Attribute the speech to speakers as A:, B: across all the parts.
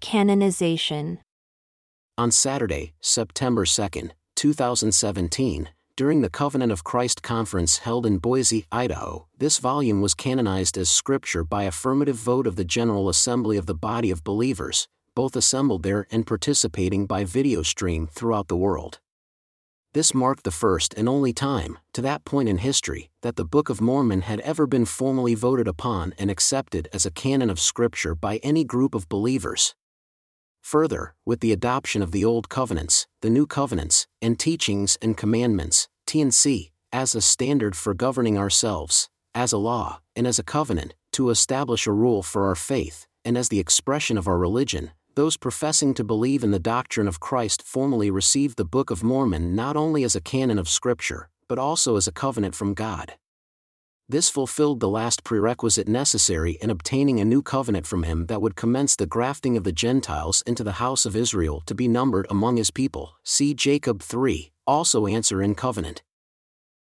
A: Canonization
B: On Saturday, September 2, 2017, during the Covenant of Christ conference held in Boise, Idaho, this volume was canonized as scripture by affirmative vote of the General Assembly of the Body of Believers, both assembled there and participating by video stream throughout the world. This marked the first and only time, to that point in history, that the Book of Mormon had ever been formally voted upon and accepted as a canon of Scripture by any group of believers. Further, with the adoption of the Old Covenants, the New Covenants, and Teachings and Commandments, T&C, as a standard for governing ourselves, as a law, and as a covenant, to establish a rule for our faith, and as the expression of our religion, those professing to believe in the doctrine of Christ formally received the Book of Mormon not only as a canon of Scripture, but also as a covenant from God. This fulfilled the last prerequisite necessary in obtaining a new covenant from him that would commence the grafting of the Gentiles into the house of Israel to be numbered among his people. See Jacob 3, also answer in covenant.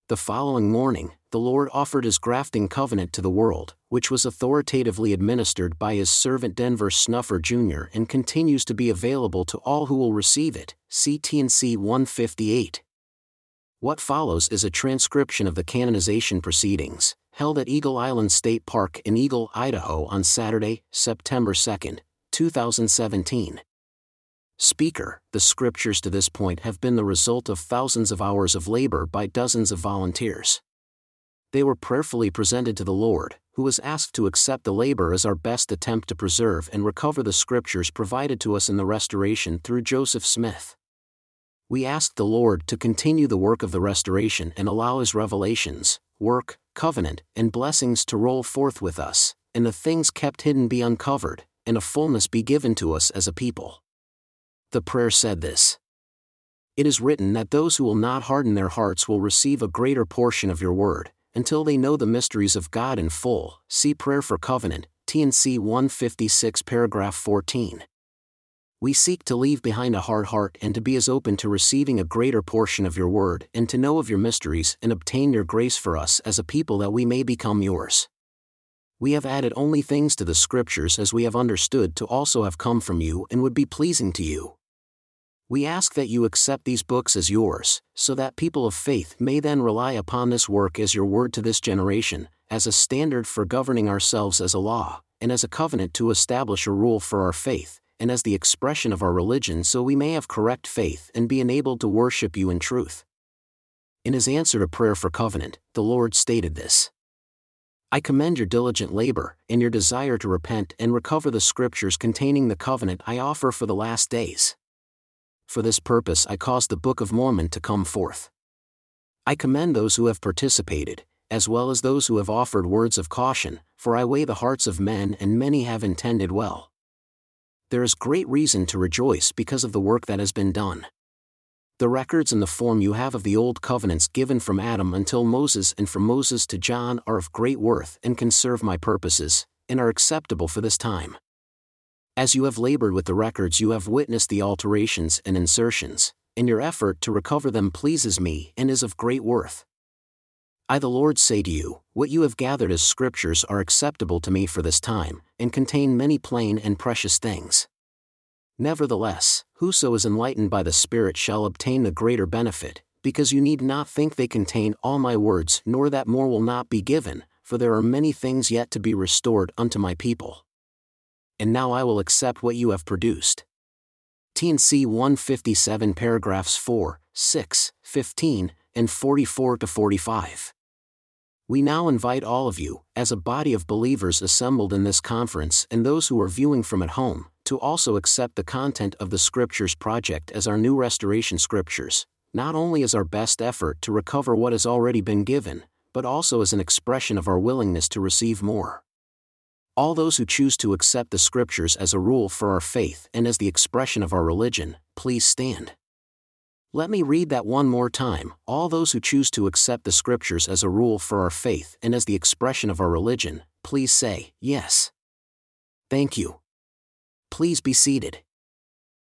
B: The following morning, the Lord offered his grafting covenant to the world, which was authoritatively administered by his servant Denver Snuffer Jr. and continues to be available to all who will receive it. See T&C 158. What follows is a transcription of the canonization proceedings, held at Eagle Island State Park in Eagle, Idaho on Saturday, September 2, 2017. Speaker, the scriptures to this point have been the result of thousands of hours of labor by dozens of volunteers. They were prayerfully presented to the Lord, who was asked to accept the labor as our best attempt to preserve and recover the scriptures provided to us in the restoration through Joseph Smith we ask the Lord to continue the work of the restoration and allow His revelations, work, covenant, and blessings to roll forth with us, and the things kept hidden be uncovered, and a fullness be given to us as a people. The prayer said this It is written that those who will not harden their hearts will receive a greater portion of your word, until they know the mysteries of God in full. See Prayer for Covenant, T&C 156, paragraph 14 we seek to leave behind a hard heart and to be as open to receiving a greater portion of your word and to know of your mysteries and obtain your grace for us as a people that we may become yours. We have added only things to the Scriptures as we have understood to also have come from you and would be pleasing to you. We ask that you accept these books as yours, so that people of faith may then rely upon this work as your word to this generation, as a standard for governing ourselves as a law, and as a covenant to establish a rule for our faith, and as the expression of our religion so we may have correct faith and be enabled to worship you in truth. In his answer to prayer for covenant, the Lord stated this I commend your diligent labor and your desire to repent and recover the scriptures containing the covenant I offer for the last days. For this purpose I caused the Book of Mormon to come forth. I commend those who have participated, as well as those who have offered words of caution, for I weigh the hearts of men and many have intended well there is great reason to rejoice because of the work that has been done. The records in the form you have of the Old Covenants given from Adam until Moses and from Moses to John are of great worth and can serve my purposes, and are acceptable for this time. As you have labored with the records, you have witnessed the alterations and insertions, and your effort to recover them pleases me and is of great worth. I, the Lord, say to you, what you have gathered as scriptures are acceptable to me for this time, and contain many plain and precious things. Nevertheless, whoso is enlightened by the Spirit shall obtain the greater benefit, because you need not think they contain all my words, nor that more will not be given, for there are many things yet to be restored unto my people. And now I will accept what you have produced. T&C 157 paragraphs 4, 6, 15, and 44 to 45. We now invite all of you, as a body of believers assembled in this conference and those who are viewing from at home, to also accept the content of the Scriptures Project as our new restoration scriptures, not only as our best effort to recover what has already been given, but also as an expression of our willingness to receive more. All those who choose to accept the Scriptures as a rule for our faith and as the expression of our religion, please stand. Let me read that one more time. All those who choose to accept the Scriptures as a rule for our faith and as the expression of our religion, please say, Yes. Thank you. Please be seated.